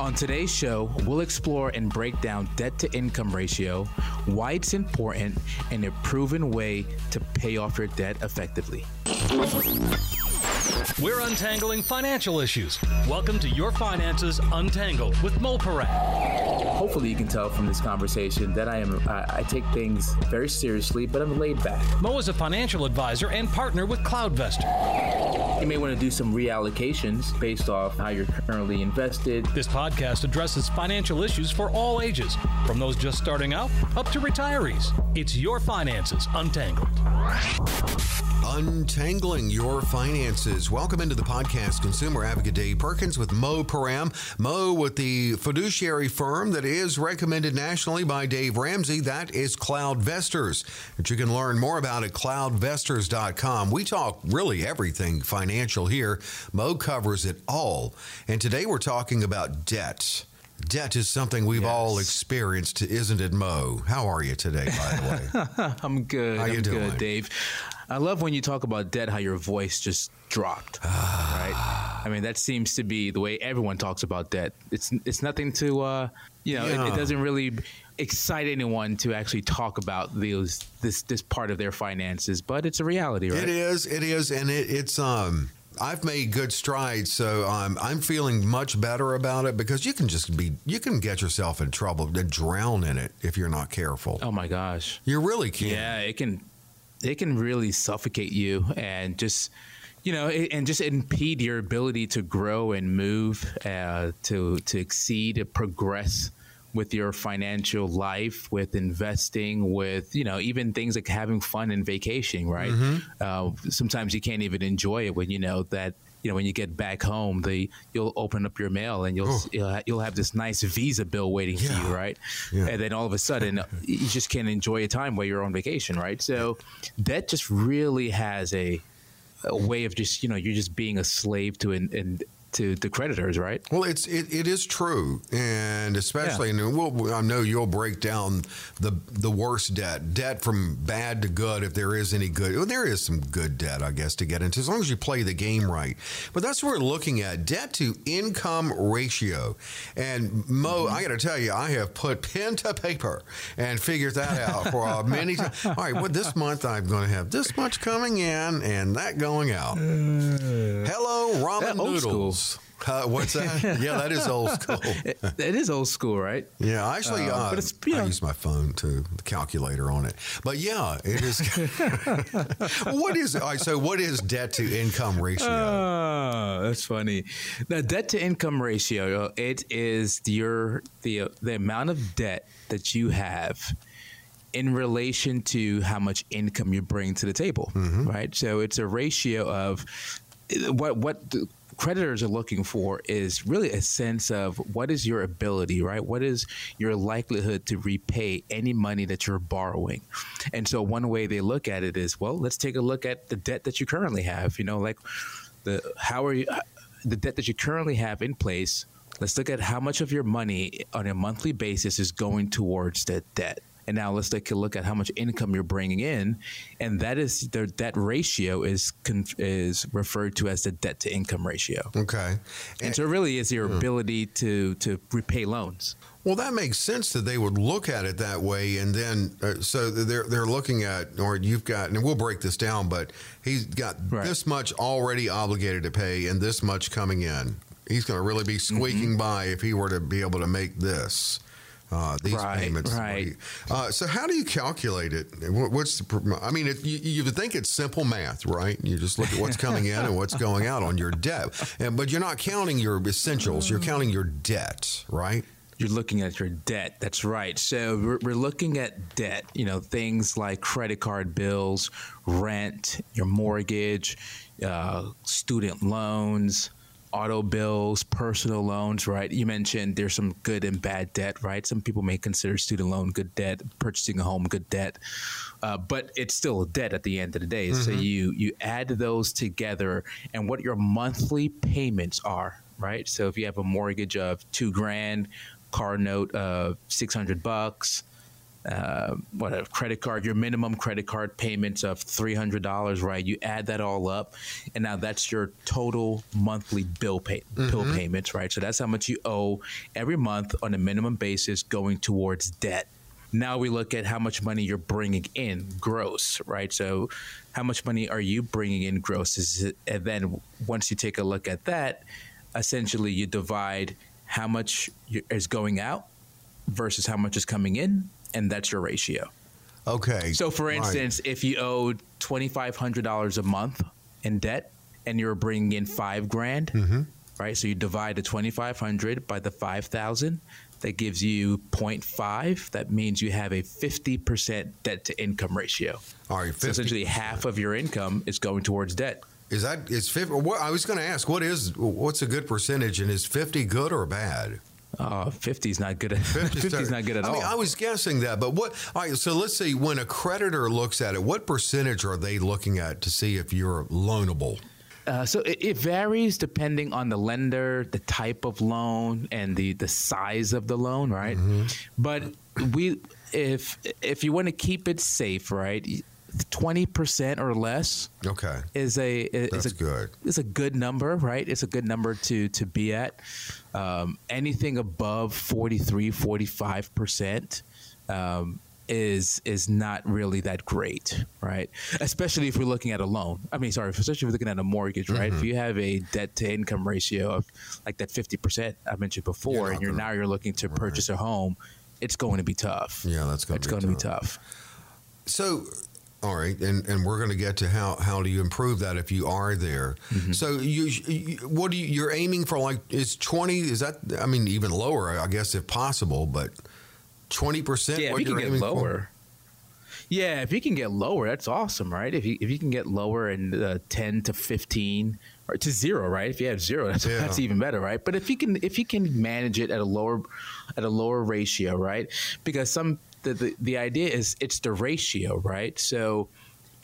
On today's show, we'll explore and break down debt to income ratio, why it's important, and a proven way to pay off your debt effectively. We're untangling financial issues. Welcome to Your Finances Untangled with Mo Piram. Hopefully, you can tell from this conversation that I am I, I take things very seriously, but I'm laid back. Mo is a financial advisor and partner with CloudVestor. You may want to do some reallocations based off how you're currently invested. This podcast addresses financial issues for all ages, from those just starting out up to retirees. It's Your Finances Untangled. Untangling Your Finances. Welcome into the podcast, Consumer Advocate Dave Perkins with Mo Piram. Mo with the fiduciary firm that is recommended nationally by Dave Ramsey. That is CloudVestors, that you can learn more about at cloudvestors.com. We talk really everything financial here. Mo covers it all. And today we're talking about debt. Debt is something we've Yes. all experienced, isn't it, Mo? How are you today, by the way? I'm good. How I'm you doing? good, Dave. I love when you talk about debt, how your voice just dropped. right? I mean, that seems to be the way everyone talks about debt. It's it's nothing to, uh, you know, it, Yeah. it doesn't really excite anyone to actually talk about those this this part of their finances, but it's a reality, right? It is. It is, and it, it's um. I've made good strides, so um, I'm feeling much better about it because you can just be, you can get yourself in trouble and drown in it if you're not careful. Oh my gosh. You really can. Yeah, it can it can really suffocate you and just you know it, and just impede your ability to grow and move uh, to to exceed to progress with your financial life with investing with you know even things like having fun and vacationing right? Uh, sometimes you can't even enjoy it when you know that you know when you get back home the you'll open up your mail and you'll you'll, you'll have this nice visa bill waiting for you right? Yeah. and then all of a sudden you just can't enjoy a time while you're on vacation right? So that just really has a, a way of just you know you're just being a slave to an, and to the creditors right Well, it's it, it is true, and especially, and we'll, I know you'll break down the the worst debt, debt from bad to good, if there is any good. Well, there is some good debt, I guess, to get into as long as you play the game right. But that's what we're looking at: debt to income ratio. And Mo, I got to tell you, I have put pen to paper and figured that out for uh, many times. All right, well, this month I'm going to have this much coming in and that going out. Hello, ramen noodles. Uh, what's that? yeah, that is old school. it, it is old school right Yeah, actually, Uh, uh, but it's, you I know- use my phone to the calculator on it. But yeah, it is. what is all right, so? What is debt to income ratio? Oh, that's funny. The debt to income ratio, it is your the the amount of debt that you have in relation to how much income you bring to the table, right? So it's a ratio of what what creditors are looking for is really a sense of what is your ability, right? What is your likelihood to repay any money that you're borrowing? And so one way they look at it is, well, let's take a look at the debt that you currently have. You know, like the how are you the debt that you currently have in place. Let's look at how much of your money on a monthly basis is going towards that debt. And now let's take a look at how much income you're bringing in, and that is the debt ratio is con- is referred to as the debt to income ratio. Okay, And so it really is your ability to to repay loans. Well, that makes sense that they would look at it that way, and then uh, so they're they're looking at, or you've got, and we'll break this down, but he's got Right. this much already obligated to pay, and this much coming in. He's going to really be squeaking by if he were to be able to make this. Uh, these Right, payments, right. Uh, so, how do you calculate it? What- What's the? I mean, it, you, you would think it's simple math, right? You just look at what's coming in and what's going out on your debt, and, but you're not counting your essentials. You're counting your debt, right? You're looking at your debt. That's right. So we're, we're looking at debt. You know, things like credit card bills, rent, your mortgage, uh, student loans, auto bills, personal loans. Right. You mentioned there's some good and bad debt. Right. Some people may consider student loan good debt, purchasing a home good debt, uh, but it's still a debt at the end of the day. So you you add those together, and what your monthly payments are. Right. So if you have a mortgage of two grand car note of 600 bucks uh, what a credit card, your minimum credit card payments of three hundred dollars, right? You add that all up, and now that's your total monthly bill pay mm-hmm. bill payments, right? So that's how much you owe every month on a minimum basis, going towards debt. Now we look at how much money you're bringing in gross, right? So how much money are you bringing in gross? Is it, and then once you take a look at that, essentially you divide how much is going out versus how much is coming in, and that's your ratio. Okay. So, for instance, right. if you owed twenty five hundred dollars a month in debt, and you're bringing in five grand, mm-hmm. right? So you divide the twenty five hundred by the five thousand. That gives you 0.5. That means you have a 50% debt to income ratio. All right, 50%. So essentially half of your income is going towards debt. Is that is 50 what I was going to ask what is what's a good percentage and is 50 good or bad? Oh, 50 is not good. At, 50 is not good at I all. Mean, I was guessing that, but what? All right, so let's see. When a creditor looks at it, what percentage are they looking at to see if you're loanable? Uh, so it, it, varies depending on the lender, the type of loan, and the the size of the loan, right? Mm-hmm. But we, if if you want to keep it safe, right, twenty percent or less. Okay. Is a is That's a good. Is a good number, right? It's a good number to to be at. Um, anything above 43, 45 percent. Um, is is not really that great, right? Especially if we're looking at a loan. I mean, sorry, especially if we're looking at a mortgage, right? Mm-hmm. If you have a debt to income ratio of like that fifty percent I mentioned before, you're and you're gonna, now you're looking to right. purchase a home, it's going to be tough. Yeah, that's going. It's going tough. to be tough. So all right, and and we're going to get to how how do you improve that if you are there. Mm-hmm. So you, you, what do you you're aiming for? Like is twenty? Is that I mean even lower? I guess if possible, but twenty percent. Yeah, what if you can get lower. For? Yeah, if you can get lower, that's awesome, right? If you if you can get lower in uh, ten to fifteen or to zero, right? If you have zero, that's, yeah. that's even better, right? But if you can if you can manage it at a lower at a lower ratio, right? Because some the, the, the idea is it's the ratio, right? So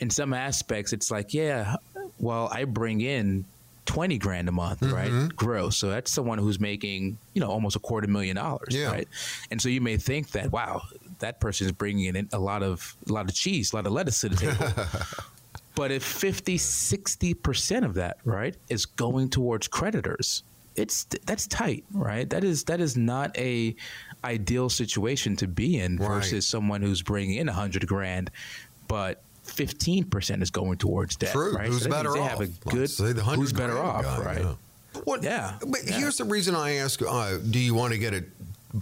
in some aspects, it's like, yeah, well, I bring in 20 grand a month, mm-hmm. right? Gross. So that's someone who's making, you know, almost a quarter million dollars, yeah. right? And so you may think that, wow, that person is bringing in a lot of a lot of cheese, a lot of lettuce to the table. but if 50, 60% of that, right, is going towards creditors, it's that's tight, right? That is that is not a ideal situation to be in right. versus someone who's bringing in a hundred grand, but fifteen percent is going towards debt. True. Right? Who's so better they off? Have a good. who's better off? Guy, right. Yeah. What, yeah. But yeah. here's the reason I ask: uh, Do you want to get it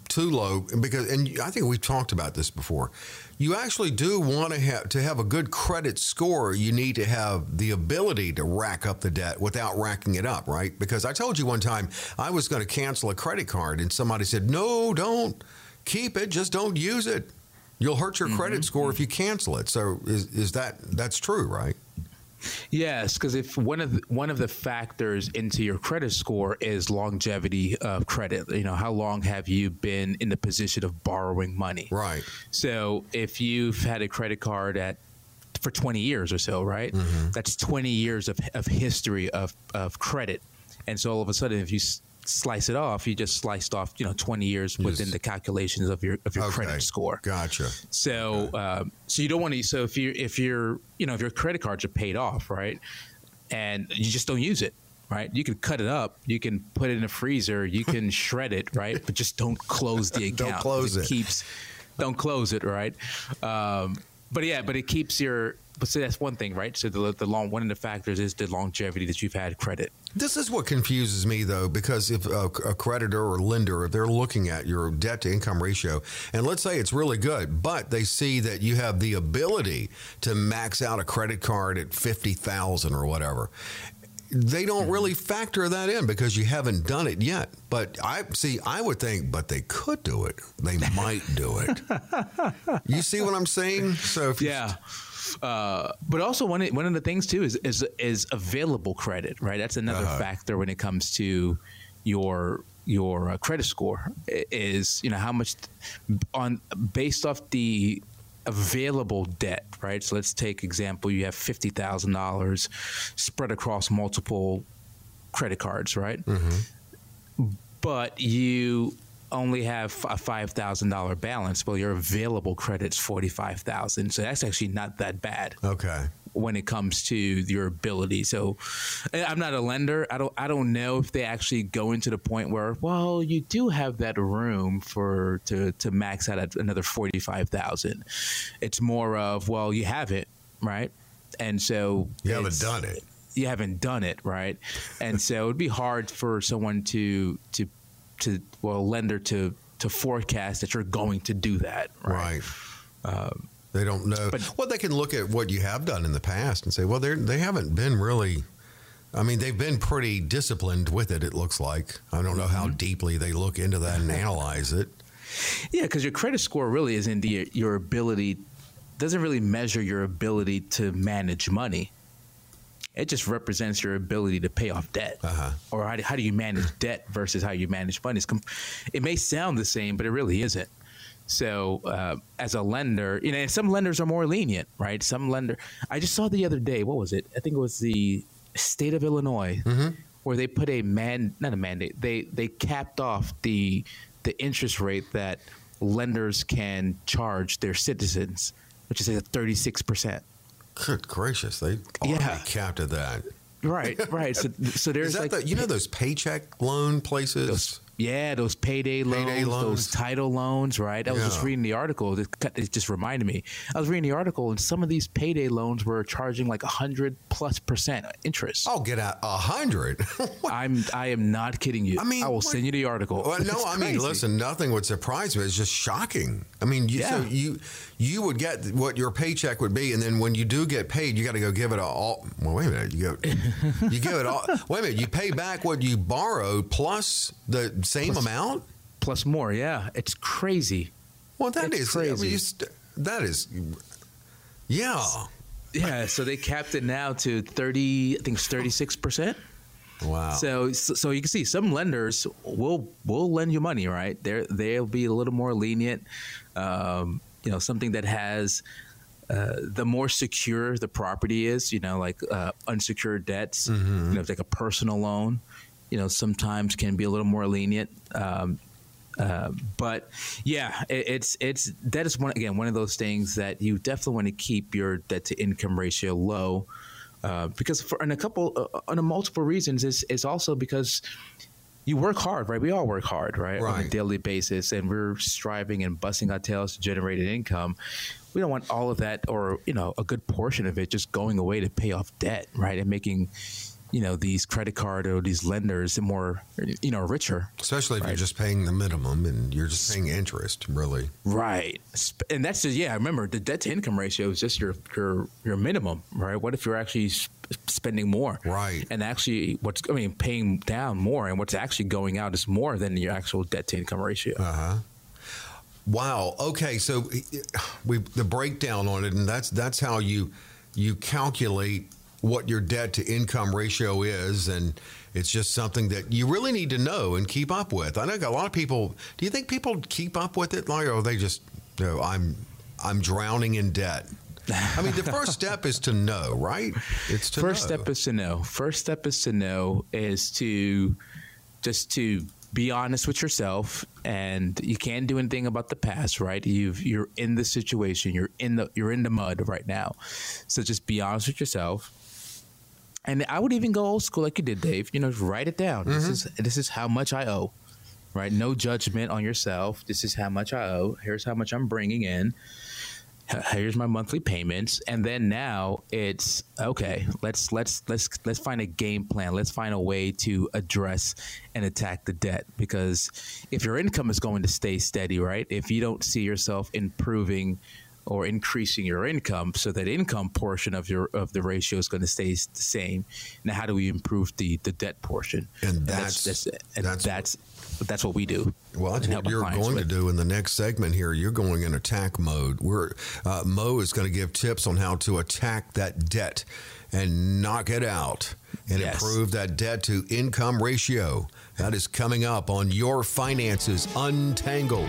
too low? Because, and I think we've talked about this before you actually do want to have to have a good credit score. You need to have the ability to rack up the debt without racking it up, right? Because I told you one time I was going to cancel a credit card, and somebody said, "No, don't keep it. Just don't use it. You'll hurt your mm-hmm. credit score if you cancel it." So is is that that's true, right? Yes, because if one of the, one of the factors into your credit score is longevity of credit, you know, how long have you been in the position of borrowing money? Right. So if you've had a credit card at for 20 years or so, right? Mm-hmm. That's 20 years of, of history of, of credit. And so all of a sudden, if you slice it off, you just sliced off, you know, 20 years you within the calculations of your of your okay. credit score. Gotcha. So okay. uh, so you don't want to. So if you if you're you know if your credit cards are paid off, right, and you just don't use it. Right, you can cut it up. You can put it in a freezer. You can shred it, right? But just don't close the account. don't close it. it. Keeps, don't close it, right? Um, but yeah, but it keeps your but see, that's one thing, right? So the, the long one of the factors is the longevity that you've had credit. This is what confuses me, though, because if a, a creditor or lender, if they're looking at your debt to income ratio, and let's say it's really good, but they see that you have the ability to max out a credit card at fifty thousand or whatever, they don't mm-hmm. really factor that in because you haven't done it yet. But I see, I would think, but they could do it. They might do it. you see what I'm saying? So if yeah. You, uh, but also one one of the things too is is is available credit, right? That's another uh-huh. factor when it comes to your your uh, credit score is you know how much on based off the available debt, right? So let's take example you have fifty thousand dollars spread across multiple credit cards, right? Mm-hmm. But you only have a five thousand dollar balance. but your available credit's forty five thousand, so that's actually not that bad. Okay. When it comes to your ability, so eh, I'm not a lender. I don't. I don't know if they actually go into the point where, well, you do have that room for to to max out at another forty five thousand. It's more of, well, you have it, right? And so you haven't done it. You haven't done it, right? And so it'd be hard for someone to to to well lender to to forecast that you're going to do that, right? Right. Um, they don't know. But, well, they can look at what you have done in the past and say, well, they they haven't been really. I mean, they've been pretty disciplined with it. It looks like. I don't know how mm-hmm. deeply they look into that and analyze it. Yeah, because your credit score really isn't the, your ability. Doesn't really measure your ability to manage money. It just represents your ability to pay off debt, uh-huh. or how do, how do you manage debt versus how you manage money. It may sound the same, but it really isn't. So, uh, as a lender, you know, some lenders are more lenient, right? Some lender. I just saw the other day. What was it? I think it was the state of Illinois, mm-hmm. where they put a man, not a mandate. They they capped off the the interest rate that lenders can charge their citizens, which is at thirty six percent. Good gracious, they yeah. capped at that. Right, right. So, so there's like the, you know those paycheck loan places. Those, yeah, those payday loans, payday loans, those title loans, right? I was yeah. just reading the article. It just reminded me. I was reading the article, and some of these payday loans were charging like hundred plus percent interest. Oh, get out a hundred! I'm I am not kidding you. I mean, I will what? send you the article. Well, no, I mean, listen, nothing would surprise me. It's just shocking. I mean, you, yeah. so you you would get what your paycheck would be, and then when you do get paid, you got to go give it all. Well, wait a minute, you go, you give it all. Wait a minute, you pay back what you borrowed plus the same plus, amount plus more. Yeah, it's crazy. Well, that it's is crazy. I mean, st- that is, yeah. Yeah, so they capped it now to thirty. I think it's thirty six percent. Wow. So, so you can see some lenders will will lend you money, right? They they'll be a little more lenient. Um, you know, something that has uh, the more secure the property is, you know, like uh, unsecured debts, mm-hmm. you know, like a personal loan, you know, sometimes can be a little more lenient. Um, uh, but yeah, it, it's it's that is one again one of those things that you definitely want to keep your debt to income ratio low. Uh, because for and a couple uh, on a multiple reasons is is also because you work hard, right? We all work hard, right? right? On a daily basis, and we're striving and busting our tails to generate an income. We don't want all of that, or you know, a good portion of it, just going away to pay off debt, right? And making you know these credit card or these lenders the more you know richer. Especially if right? you're just paying the minimum and you're just paying interest really. Right. And that's just yeah remember the debt to income ratio is just your your your minimum right? What if you're actually spending more? Right. And actually what's i mean paying down more and what's actually going out is more than your actual debt to income ratio. Uh-huh. Wow. Okay. So we the breakdown on it and that's that's how you you calculate what your debt to income ratio is and it's just something that you really need to know and keep up with. I know a lot of people do you think people keep up with it like or they just you know, I'm I'm drowning in debt. I mean, the first step is to know, right? It's to first know. step is to know. First step is to know is to just to be honest with yourself and you can't do anything about the past right you've you're in the situation you're in the you're in the mud right now so just be honest with yourself and I would even go old school like you did, Dave. You know, write it down. Mm-hmm. This is this is how much I owe. Right? No judgment on yourself. This is how much I owe. Here's how much I'm bringing in. Here's my monthly payments, and then now it's okay. Let's let's let's let's find a game plan. Let's find a way to address and attack the debt because if your income is going to stay steady, right? If you don't see yourself improving or increasing your income so that income portion of your of the ratio is going to stay the same now how do we improve the the debt portion and that's and that's, that's, and that's, that's that's what we do. Well, that's what you're going with. to do in the next segment here. You're going in attack mode. We're uh, Mo is going to give tips on how to attack that debt and knock it out and yes. improve that debt to income ratio. That is coming up on Your Finances Untangled.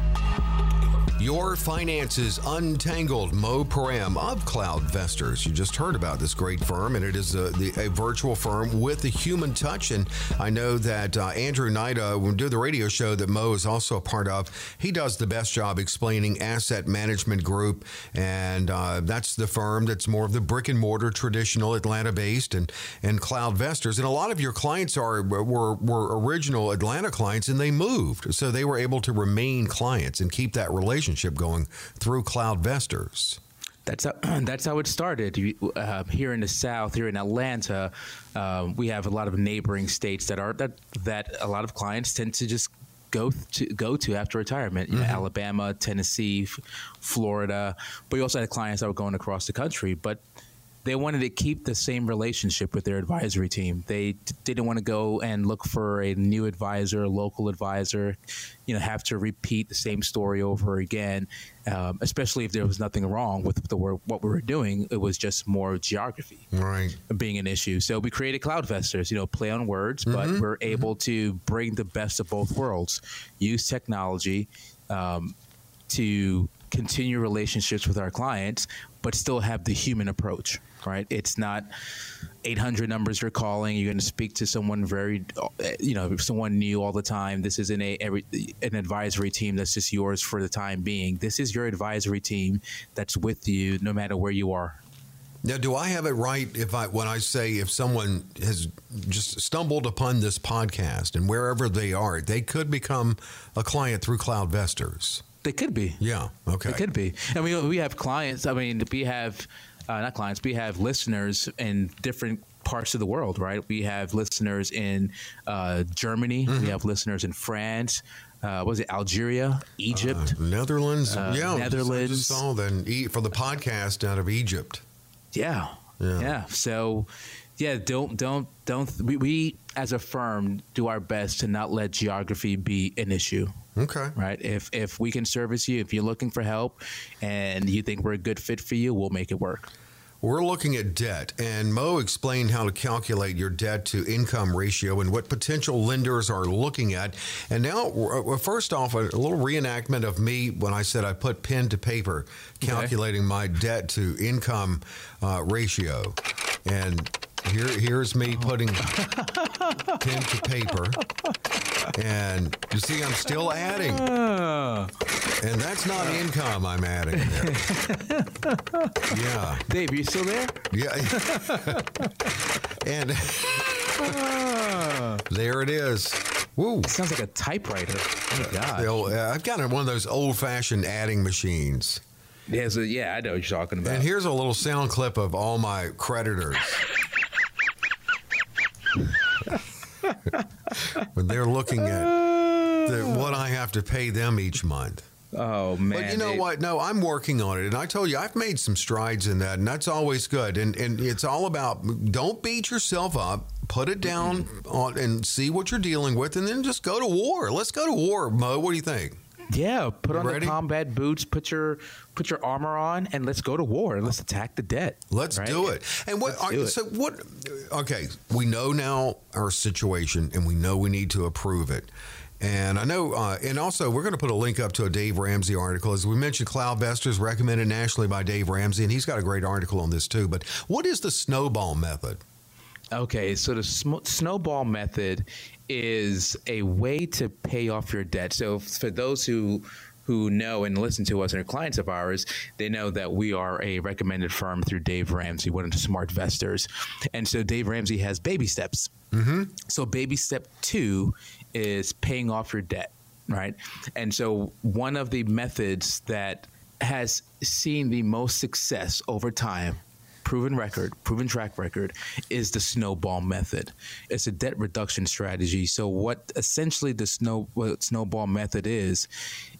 Your finances untangled. Mo Piram of CloudVestors. You just heard about this great firm, and it is a, the, a virtual firm with a human touch. And I know that uh, Andrew Nida, when we do the radio show that Mo is also a part of, he does the best job explaining Asset Management Group, and uh, that's the firm that's more of the brick and mortar, traditional Atlanta based, and and CloudVestors. And a lot of your clients are were were original Atlanta clients, and they moved, so they were able to remain clients and keep that relationship relationship going through CloudVestors. That's how, that's how it started. Uh, here in the South, here in Atlanta, uh, we have a lot of neighboring states that are that that a lot of clients tend to just go to go to after retirement. Mm-hmm. know, Alabama, Tennessee, Florida, but we also had clients that were going across the country. But they wanted to keep the same relationship with their advisory team. They d- didn't want to go and look for a new advisor, a local advisor, you know, have to repeat the same story over again. Um, especially if there was nothing wrong with the what we were doing, it was just more geography, right, being an issue. So we created CloudVestors, you know, play on words, mm-hmm. but we're able mm-hmm. to bring the best of both worlds, use technology um, to continue relationships with our clients, but still have the human approach right? It's not 800 numbers you're calling. You're going to speak to someone very, you know, someone new all the time. This isn't a every, an advisory team that's just yours for the time being. This is your advisory team that's with you no matter where you are. Now, do I have it right if I when I say if someone has just stumbled upon this podcast and wherever they are, they could become a client through CloudVestors? They could be. Yeah. Okay. They could be. I mean, we have clients. I mean, we have uh, not clients, we have listeners in different parts of the world, right? We have listeners in uh, Germany, mm-hmm. we have listeners in France. Uh, was it Algeria, Egypt, uh, Netherlands? Uh, yeah, Netherlands. I just saw then for the podcast out of Egypt. Yeah, yeah. yeah. So, yeah, don't don't don't. We, we as a firm do our best to not let geography be an issue. Okay. Right. If if we can service you, if you're looking for help, and you think we're a good fit for you, we'll make it work. We're looking at debt, and Mo explained how to calculate your debt to income ratio and what potential lenders are looking at. And now, first off, a little reenactment of me when I said I put pen to paper calculating okay. my debt to income uh, ratio. And here, here's me putting pen to paper. And you see, I'm still adding. And that's not income I'm adding there. yeah. Dave, you still there? Yeah. and there it is. Woo. It sounds like a typewriter. Oh, my God. Old, uh, I've got one of those old fashioned adding machines. Yeah, so, yeah, I know what you're talking about. And here's a little sound clip of all my creditors. when they're looking at the, what I have to pay them each month. Oh man! But you know what? No, I'm working on it, and I told you I've made some strides in that, and that's always good. And and it's all about don't beat yourself up. Put it down on and see what you're dealing with, and then just go to war. Let's go to war, Mo. What do you think? Yeah, put on Ready? the combat boots, put your put your armor on, and let's go to war. And let's attack the debt. Let's right? do it. And what? Are, so what? Okay, we know now our situation, and we know we need to approve it. And I know, uh, and also we're going to put a link up to a Dave Ramsey article. As we mentioned, CloudVestors recommended nationally by Dave Ramsey, and he's got a great article on this too. But what is the snowball method? Okay, so the sm- snowball method is a way to pay off your debt. So for those who who know and listen to us and are clients of ours, they know that we are a recommended firm through Dave Ramsey, one of the SmartVestors. And so Dave Ramsey has baby steps. Mm-hmm. So baby step two is paying off your debt, right? And so one of the methods that has seen the most success over time proven record, proven track record is the snowball method. It's a debt reduction strategy. So what essentially the snow what snowball method is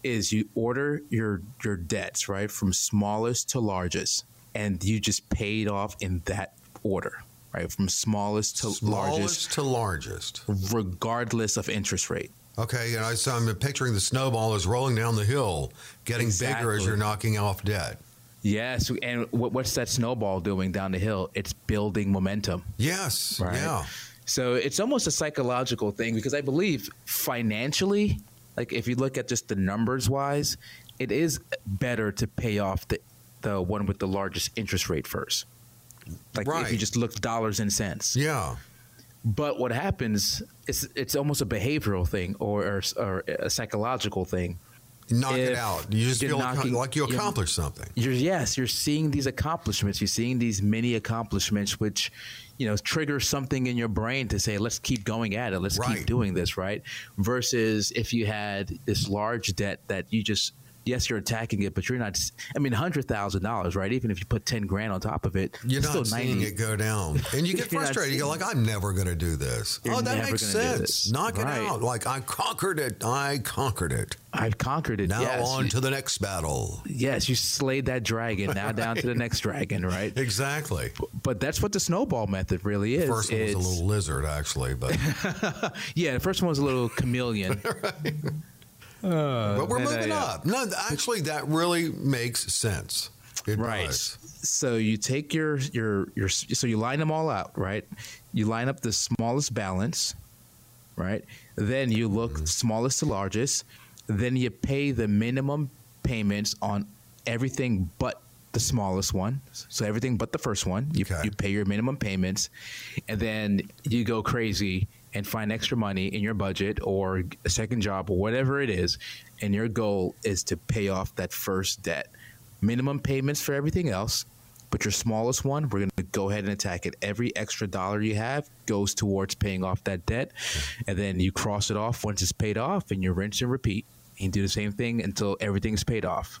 is you order your your debts, right, from smallest to largest and you just pay it off in that order. Right, from smallest to smallest largest to largest, regardless of interest rate. Okay, and I, so I'm picturing the snowball is rolling down the hill, getting Exactly. bigger as you're knocking off debt. Yes, and what's that snowball doing down the hill? It's building momentum. Yes, Right. yeah. So it's almost a psychological thing because I believe financially, like if you look at just the numbers wise, it is better to pay off the the one with the largest interest rate first. Like if you just look dollars and cents. Yeah. But what happens is it's almost a behavioral thing or, or, or a psychological thing. Knock it out. You just you're feel knocking- like you you're- accomplished something. You're yes, you're seeing these accomplishments. You're seeing these mini accomplishments, which you know trigger something in your brain to say, "Let's keep going at it. Let's Right. keep doing this." Right? Versus if you had this large debt that you just yes, you're attacking it, but you're not. I mean, hundred thousand dollars, right? Even if you put ten grand on top of it, You're not still seeing 90. it go down, and you get frustrated. You go like, "I'm never going to do this." You're oh, that makes sense. Knock it Right. out. Like I conquered it. I conquered it. I've conquered it. Now yes. on to the next battle. yes, you slayed that dragon. Now down to the next dragon, right? Exactly. But that's what the snowball method really is. The First one was a little lizard, actually, but Yeah, the first one was a little chameleon. But we're uh, moving yeah. up. No, actually, that really makes sense. It right does. so you take your your your so you line them all out right you line up the smallest balance right then you look Mm-hmm. smallest to largest then you pay the minimum payments on everything but the smallest one so everything but the first one you, Okay. you pay your minimum payments and then you go crazy and find extra money in your budget or a second job or whatever it is and your goal is to pay off that first debt minimum payments for everything else but your smallest one we're going to go ahead and attack it every extra dollar you have goes towards paying off that debt and then you cross it off once it's paid off and you rinse and repeat and do the same thing until everything's paid off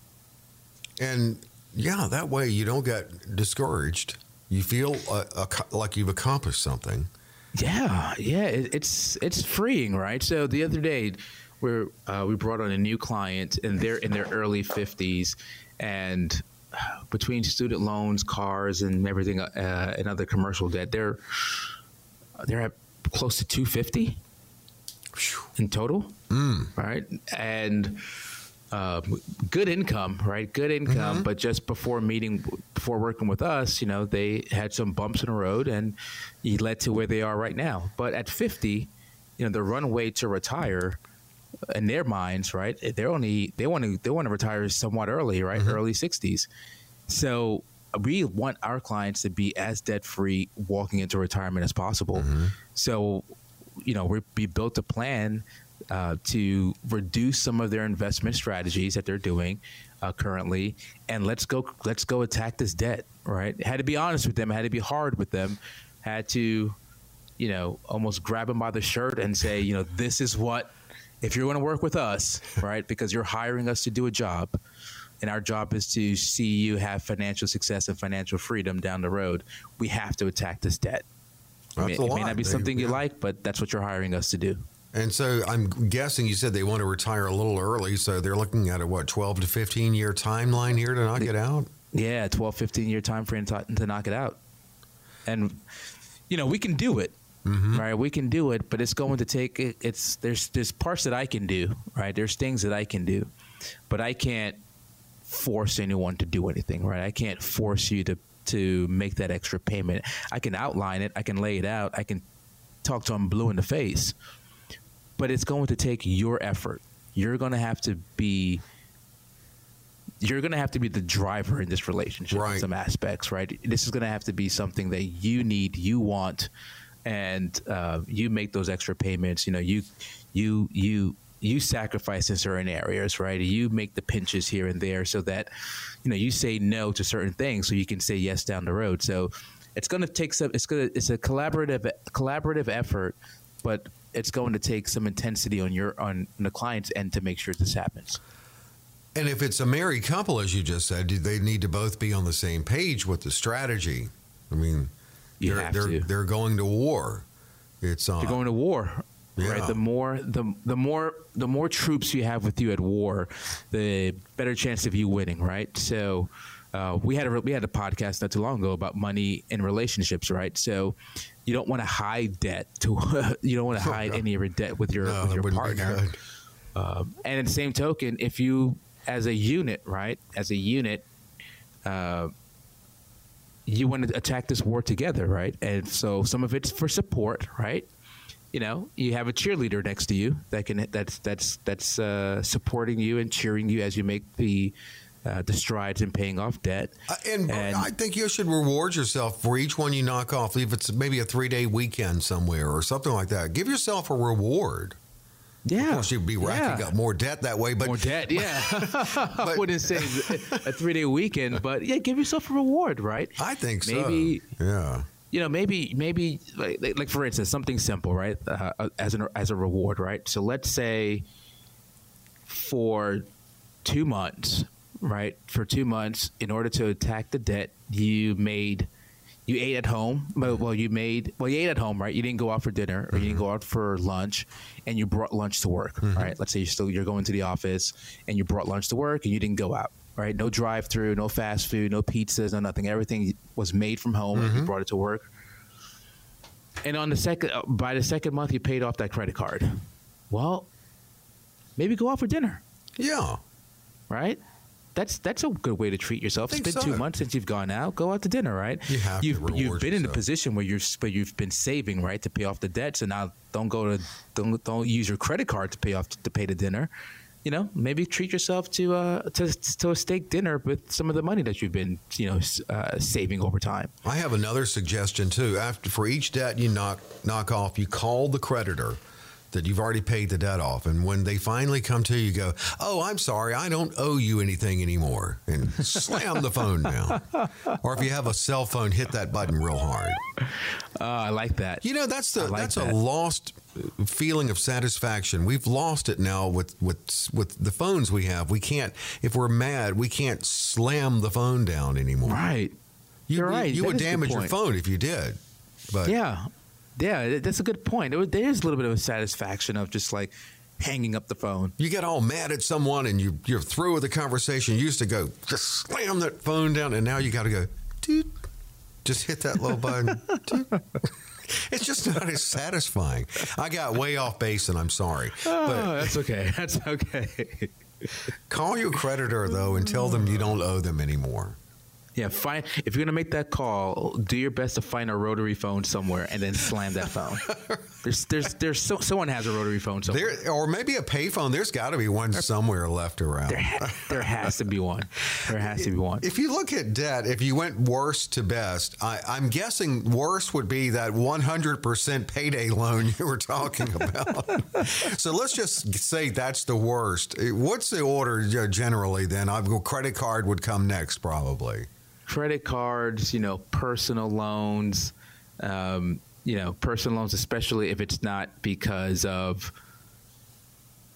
And yeah, that way you don't get discouraged. You feel uh, like you've accomplished something. Yeah, yeah, it, it's it's freeing, right? So the other day, we uh, we brought on a new client, and they're in their early fifties, and uh, between student loans, cars, and everything, uh, and other commercial debt, they're they're at close to two fifty in total, right? And uh, good income, right? Good income, mm-hmm. but just before meeting, before working with us, you know, they had some bumps in the road, and it led to where they are right now. But at fifty, you know, the runway to retire, uh, in their minds, right? They're only they want to they want to retire somewhat early, right? Mm-hmm. Early sixties. So we want our clients to be as debt free walking into retirement as possible. Mm-hmm. So, you know, we, we built a plan uh, to reduce some of their investment strategies that they're doing uh, currently, and let's go let's go attack this debt. Right? Had to be honest with them. Had to be hard with them. Had to, you know, almost grab them by the shirt and say, you know, this is what. If you're going to work with us, right, because you're hiring us to do a job, and our job is to see you have financial success and financial freedom down the road, we have to attack this debt. I mean, That's a it may not be something you yeah. like, but that's what you're hiring us to do. And so I'm guessing you said they want to retire a little early. So they're looking at a what, 12 to 15 year timeline here to knock it out? Yeah, 12, 15 year time frame to, to knock it out. And, you know, we can do it. Mm-hmm. Right, we can do it, but it's going to take. It, it's there's there's parts that I can do. Right, there's things that I can do, but I can't force anyone to do anything. Right, I can't force you to to make that extra payment. I can outline it. I can lay it out. I can talk to them blue in the face, but it's going to take your effort. You're going to have to be you're going to have to be the driver in this relationship in some aspects, right? This is going to have to be something that you need, you want, and uh, you make those extra payments. You know, you you you you sacrifice in certain areas, right? You make the pinches here and there so that, you know, you say no to certain things so you can say yes down the road. So it's going to take some, it's going to, it's a collaborative, collaborative effort, but it's going to take some intensity on your, on the client's end to make sure this happens. And if it's a married couple, as you just said, they need to both be on the same page with the strategy? I mean, you they're, they're, they're going to war. It's uh, You're going to war. Yeah. Right. The more the the more the more troops you have with you at war, the better chance of you winning. Right. So uh, we had a we had a podcast not too long ago about money in relationships. Right. So you don't want to hide debt. To you don't want to hide no. any of your debt with your no, with your partner. Um, and in the same token, if you as a unit, right, as a unit, uh, you want to attack this war together, right? And so some of it's for support, right? You know, you have a cheerleader next to you that can that's that's that's uh, supporting you and cheering you as you make the uh, the strides in paying off debt. Uh, and, And- I think you should reward yourself for each one you knock off. If it's maybe a three day weekend somewhere or something like that, give yourself a reward. Yeah, Of course, you'd be racking yeah. up more debt that way, but more debt. Yeah, I wouldn't say a three day weekend, but yeah, give yourself a reward, right? I think so. Maybe yeah. you know, maybe maybe like, like, like for instance, something simple, right? Uh, as an as a reward, right? So let's say for two months, right? For two months, in order to attack the debt, you made you ate at home. Well, well, you made well, you ate at home, right? You didn't go out for dinner or you didn't go mm-hmm. out for lunch, and you brought lunch to work, mm-hmm. right? Let's say you're still you're going to the office and you brought lunch to work and you didn't go out. Right, no drive-through, no fast food, no pizzas, no nothing. Everything was made from home, and you mm-hmm. brought it to work. And on the second, by the second month, you paid off that credit card. Well, maybe go out for dinner, Yeah. right? That's that's a good way to treat yourself. It's been two months since you've gone out. Go out to dinner, right? You have to you've you've been in a position where you're where you've been saving, right, to pay off the debt. So now don't go to don't don't use your credit card to pay off to pay the dinner. You know, maybe treat yourself to uh to to a steak dinner with some of the money that you've been you know uh, saving over time. I have another suggestion too. After for each debt you knock knock off, you call the creditor that you've already paid the debt off, and when they finally come to you, you go, "Oh, I'm sorry, I don't owe you anything anymore," and slam the phone down. Or if you have a cell phone, hit that button real hard. Uh, I like that. You know, that's the like that's that. a lost feeling of satisfaction. We've lost it now with with with the phones we have. We can't if we're mad, we can't slam the phone down anymore. Right. You, You're right. You That would is a good damage your phone if you did. But Yeah, yeah, that's a good point. There is a little bit of a satisfaction of just like hanging up the phone. you get all mad at someone and you you're through with the conversation. You used to go just slam that phone down, and now you got to go. Just hit that little button. It's just not as satisfying. I got way off base, and I'm sorry. Oh, that's okay. That's okay. call your creditor though and tell them you don't owe them anymore. Yeah, find if you're gonna make that call, do your best to find a rotary phone somewhere and then slam that phone. there's, there's, there's so, someone has a rotary phone somewhere. There, or maybe a payphone. There's got to be one somewhere left around. There, ha- there has to be one. There has to be one. If you look at debt, if you went worst to best, I, I'm guessing worst would be that 100% payday loan you were talking about. so let's just say that's the worst. What's the order uh, generally then? I go credit card would come next probably. Credit cards, you know, personal loans, um, you know, personal loans, especially if it's not because of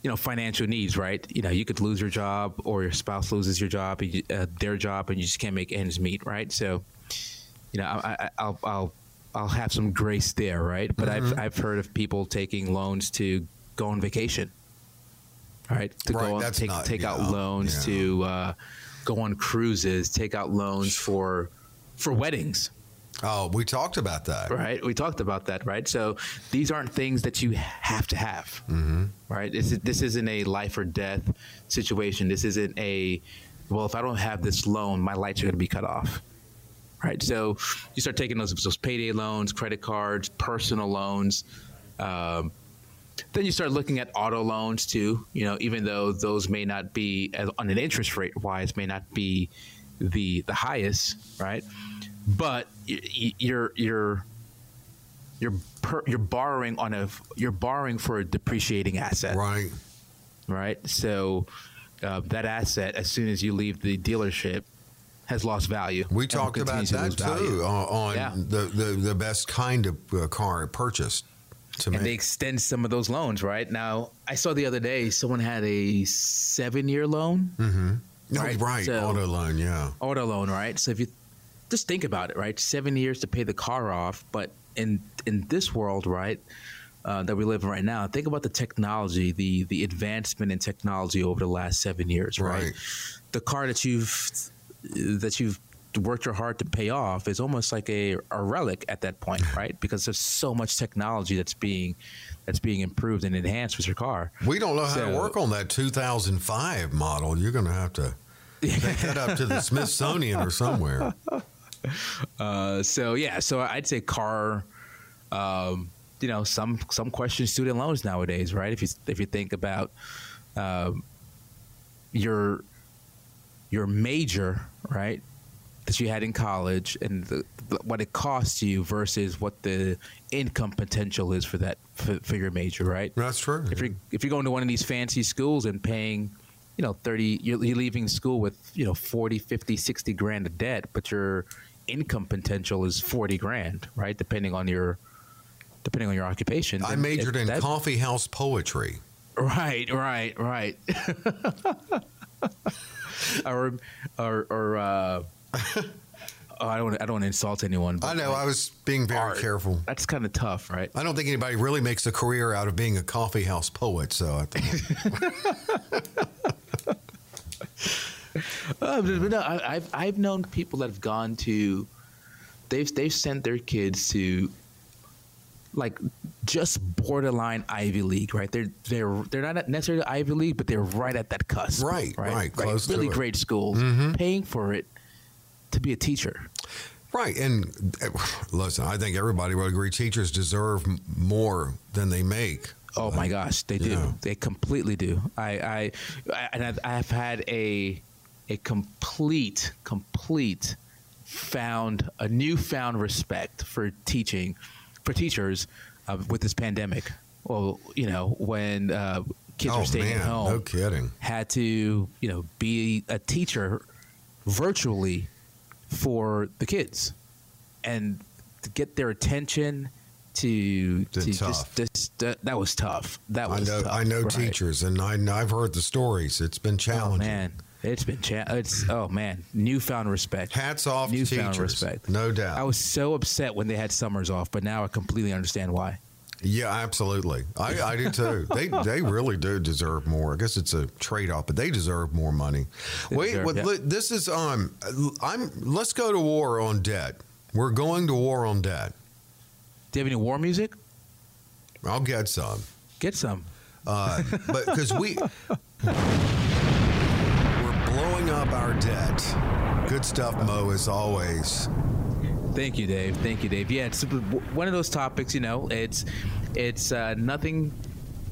you know financial needs, right? You know, you could lose your job or your spouse loses your job, you- uh, their job, and you just can't make ends meet, right? So, you know, I, I, I'll, I'll, I'll have some grace there, right? But I've, I've heard of people taking loans to go on vacation, right? To Right, go on, take not- take out loans yeah. to uh, go on cruises, take out loans for for weddings Oh, we talked about that. right? We talked about that, right? So these aren't things that you have to have, mm-hmm. right? This is, this isn't a life or death situation. This isn't a well, if I don't have this loan, my lights are going to be cut off, right? So you start taking those those payday loans, credit cards, personal loans. Um, then you start looking at auto loans too. You know, even though those may not be as- on an interest rate wise may not be the the highest, right? But you're you're you're per, you're borrowing on a you're borrowing for a depreciating asset, Right. right? So uh, that asset, as soon as you leave the dealership, has lost value. We talked about continues to that too uh, on Yeah. the, the the best kind of uh, car purchased and they extend some of those loans, right? Now, I saw the other day someone had a seven year loan, No, right, right, so- auto loan, yeah. auto loan, right? So if you just think about it, right? Seven years to pay the car off, but in in this world, right, uh, that we live in right now, think about the technology, the the advancement in technology over the last seven years, right? Right. The car that you've that you've worked your hard to pay off is almost like a, a relic at that point, right? Because there's so much technology that's being that's being improved and enhanced with your car. We don't know how to work on that 2005 model. You're going to have to take that up to the Smithsonian or somewhere. Uh, so yeah, so I'd say car. Um, you know, some some question student loans nowadays, right? If you if you think about um, your your major, right, that you had in college, and the, what it costs you versus what the income potential is for that for, for your major, right? That's true. If you're if you're going to one of these fancy schools and paying, you know, 30 you're, you're leaving school with, you know, 40, 50, 60 grand of debt, but your income potential is 40 grand, right? Depending on your depending on your occupation. I majored in that- coffee house poetry. Right, right, right. or or or uh Oh, I don't. wanna- I don't want to insult anyone. But I know. I was being very art, careful. That's kind of tough, right? I don't think anybody really makes a career out of being a coffee house poet. So I think Uh, but but no, I, I've I've known people that have gone to, they've they've sent their kids to, like, just borderline Ivy League, right? They're they're they're not necessarily Ivy League, but they're right at that cusp, Right, right, close to really it. Mm-hmm. great schools, paying for it to be a teacher. right. And uh, listen, I think everybody will agree teachers deserve more than they make. Oh my gosh, they do. Yeah. They completely do. I, I, I and I've, I've had a, a complete, complete, found a newfound respect for teaching, for teachers, uh, with this pandemic. Well, you know, when uh, kids oh were staying man, at home, no kidding. had to, you know, be a teacher virtually for the kids, and to get their attention. To, to just, just that, that was tough. That I was know. tough, I know right. teachers, and I, I've heard the stories. It's been Oh challenging. man, it's been cha- it's oh man, newfound respect. Hats off to newfound teachers, respect. no doubt. I was so upset when they had summers off, but now I completely understand why. Yeah, absolutely. I, I do too. They they really do deserve more. I guess it's a trade off, but they deserve more money. They Wait, deserve- what, yeah. this is um, I'm. Let's go to war on debt. We're going to war on debt. Do you have any war music? I'll get some, Get some. uh, but because we we're blowing up our debt. Good stuff, Mo, as always. Thank you, Dave. Thank you, Dave. Yeah, it's one of those topics. You know, it's it's uh, nothing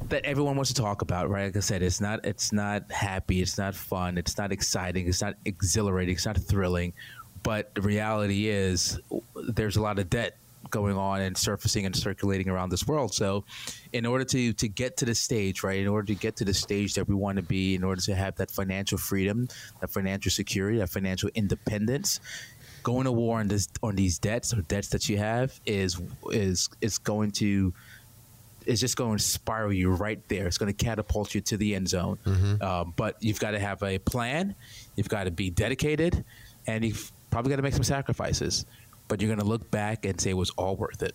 that everyone wants to talk about, right? Like I said, it's not it's not happy, it's not fun, it's not exciting, it's not exhilarating, it's not thrilling. But the reality is, there's a lot of debt going on and surfacing and circulating around this world. So, in order to to get to the stage, right? In order to get to the stage that we want to be, in order to have that financial freedom, that financial security, that financial independence, going to war on this on these debts or debts that you have is is is going to it's just going to spiral you right there. It's going to catapult you to the end zone. Um, but you've got to have a plan. You've got to be dedicated, and you've probably got to make some sacrifices. But you're going to look back and say it was all worth it.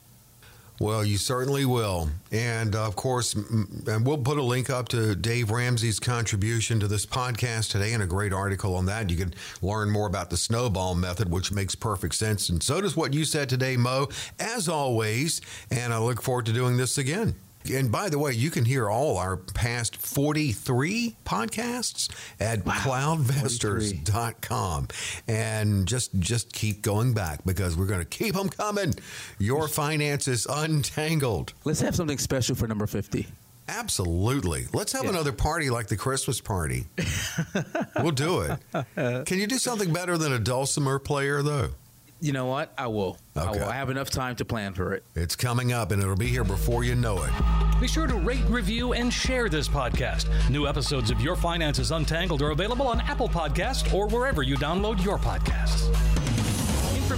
Well, you certainly will. And uh, of course, and we'll put a link up to Dave Ramsey's contribution to this podcast today and a great article on that. You can learn more about the snowball method, which makes perfect sense. And so does what you said today, Mo, as always. And I look forward to doing this again. And by the way, you can hear all our past 43 podcasts at cloudvestors.com. And just just keep going back because we're going to keep them coming. Your finances untangled. Let's have something special for number 50. Absolutely. Let's have Yeah. another party like the Christmas party. we'll do it. Can you do something better than a dulcimer player, though? You know what? I will. I will. I have enough time to plan for it. It's coming up and it'll be here before you know it. Be sure to rate, review, and share this podcast. New episodes of Your Finances Untangled are available on Apple Podcasts or wherever you download your podcasts.